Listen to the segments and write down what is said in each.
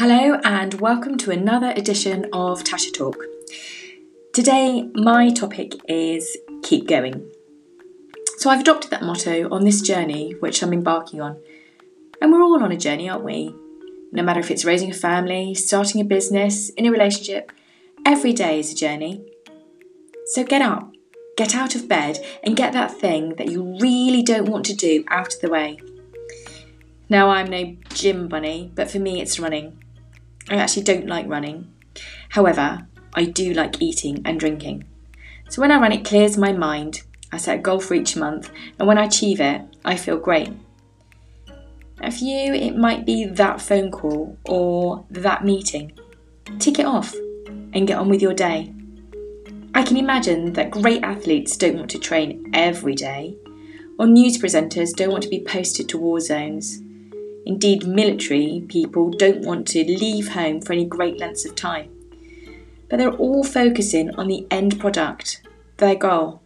Hello, and welcome to another edition of Tasha Talk. Today, my topic is keep going. So, I've adopted that motto on this journey which I'm embarking on. And we're all on a journey, aren't we? No matter if it's raising a family, starting a business, in a relationship, every day is a journey. So, get up, get out of bed, and get that thing that you really don't want to do out of the way. Now, I'm no gym bunny, but for me, it's running. I actually don't like running. However, I do like eating and drinking. So when I run, it clears my mind. I set a goal for each month, and when I achieve it, I feel great. Now, for you, it might be that phone call or that meeting. Tick it off and get on with your day. I can imagine that great athletes don't want to train every day, or news presenters don't want to be posted to war zones. Indeed, military people don't want to leave home for any great lengths of time. But they're all focusing on the end product, their goal.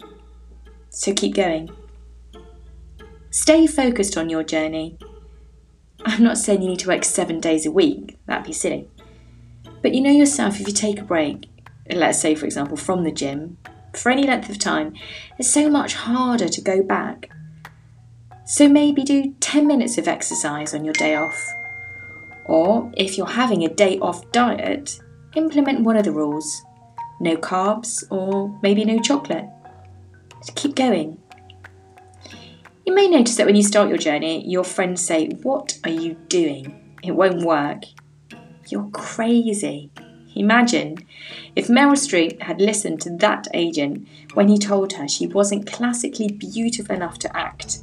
So keep going. Stay focused on your journey. I'm not saying you need to work seven days a week, that'd be silly. But you know yourself if you take a break, let's say, for example, from the gym, for any length of time, it's so much harder to go back so maybe do 10 minutes of exercise on your day off. Or if you're having a day off diet, implement one of the rules no carbs or maybe no chocolate. Just keep going. You may notice that when you start your journey, your friends say, What are you doing? It won't work. You're crazy. Imagine if Meryl Streep had listened to that agent when he told her she wasn't classically beautiful enough to act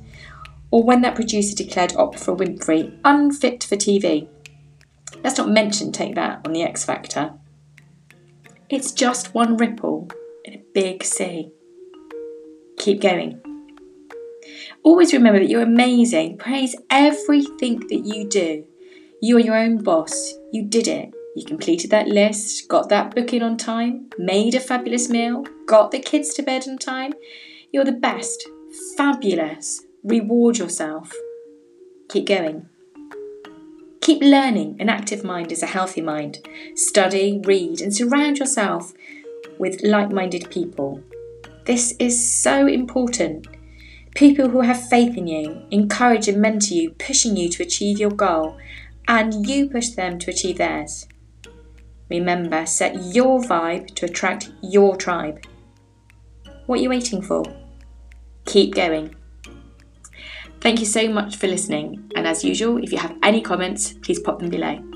or when that producer declared Oprah Winfrey unfit for TV. Let's not mention Take That on The X Factor. It's just one ripple in a big sea. Keep going. Always remember that you're amazing. Praise everything that you do. You are your own boss. You did it. You completed that list, got that booking on time, made a fabulous meal, got the kids to bed on time. You're the best. Fabulous. Reward yourself. Keep going. Keep learning. An active mind is a healthy mind. Study, read, and surround yourself with like minded people. This is so important. People who have faith in you, encourage and mentor you, pushing you to achieve your goal, and you push them to achieve theirs. Remember, set your vibe to attract your tribe. What are you waiting for? Keep going. Thank you so much for listening, and as usual, if you have any comments, please pop them below.